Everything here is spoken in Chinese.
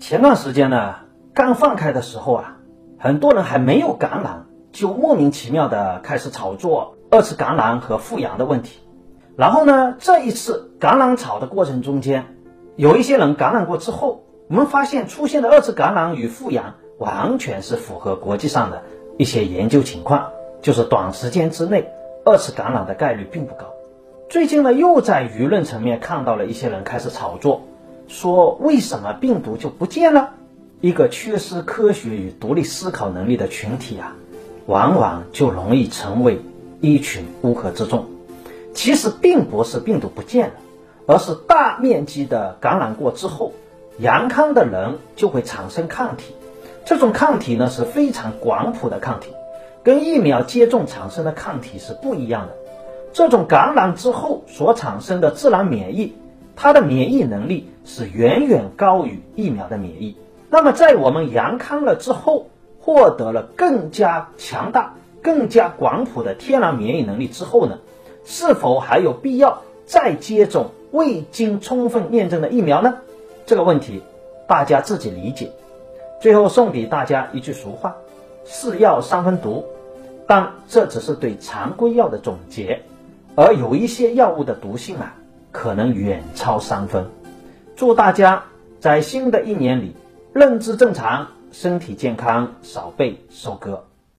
前段时间呢，刚放开的时候啊，很多人还没有感染，就莫名其妙的开始炒作二次感染和复阳的问题。然后呢，这一次感染潮的过程中间，有一些人感染过之后，我们发现出现的二次感染与复阳完全是符合国际上的一些研究情况，就是短时间之内二次感染的概率并不高。最近呢，又在舆论层面看到了一些人开始炒作。说为什么病毒就不见了？一个缺失科学与独立思考能力的群体啊，往往就容易成为一群乌合之众。其实并不是病毒不见了，而是大面积的感染过之后，阳康的人就会产生抗体。这种抗体呢是非常广谱的抗体，跟疫苗接种产生的抗体是不一样的。这种感染之后所产生的自然免疫。它的免疫能力是远远高于疫苗的免疫。那么，在我们阳康了之后，获得了更加强大、更加广谱的天然免疫能力之后呢？是否还有必要再接种未经充分验证的疫苗呢？这个问题大家自己理解。最后送给大家一句俗话：“是药三分毒”，但这只是对常规药的总结，而有一些药物的毒性啊。可能远超三分。祝大家在新的一年里认知正常，身体健康，少被收割。